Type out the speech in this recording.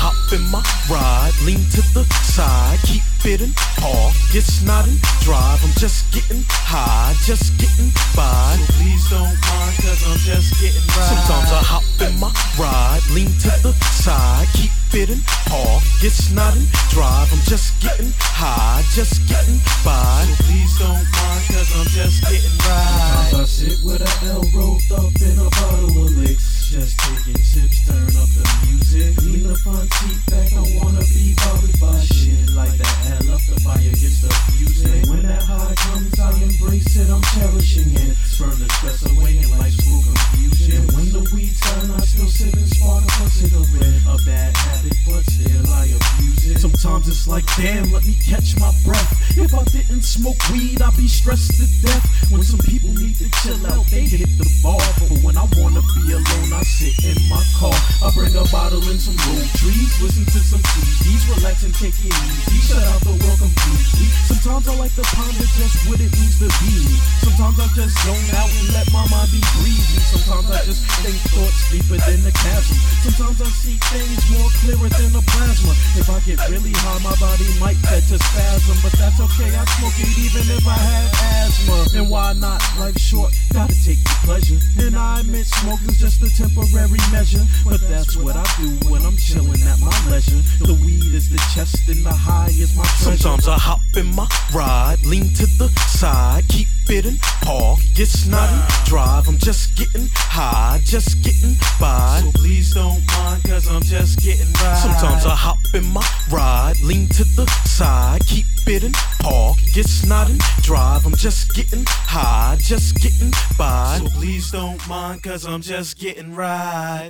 hop in my ride, lean to the side, keep park, drive. I'm just getting high, just getting by. So please don't mind, cause I'm just getting by. Sometimes I hop in my ride, lean to the side, keep it park, get snot drive. I'm just getting high, just getting by. So please don't mind, cause I'm just getting by. Sometimes I sit with a L rolled up in a bottle of licks, just taking sips, turn up the front seat back, I wanna be bothered by shit like. Hell up the fire gets the fusing. When that high comes, I embrace it, I'm cherishing it. Burn the stress away in life's full confusion. And when the weed's I still sit and spark up a cigarette. A bad habit, but still I abuse it. Sometimes it's like, damn, let me catch my breath. If smoke weed, I'd be stressed to death. When some people need to chill out, they hit the bar. But when I wanna be alone, I sit in my car. I bring a bottle and some road trees, listen to some CDs, relax and take it easy. Shut out the world completely. Sometimes I like to ponder just what it means to be me. Sometimes I just zone out and let my mind be breezy. Sometimes I just think thoughts deeper than the chasm. Sometimes I see things more clearer than a plasma. If I get really high, my body might catch a spasm, but that's okay. I smoke it even if I have asthma. And why not? Life's short, gotta take the pleasure. And I admit smoking's just a temporary measure, but that's what I do when I'm chilling at my leisure. The weed is the chest and the high is my treasure. Sometimes I hop in my ride, lean to the side, keep it and park, get snotty, drive. I'm just getting high, just getting by. So please don't mind, cause I'm just getting right. Sometimes I hop in my ride, lean to the side, keep it park, get snotty, drive. I'm just getting high, just getting by. So please don't mind, cause I'm just getting right.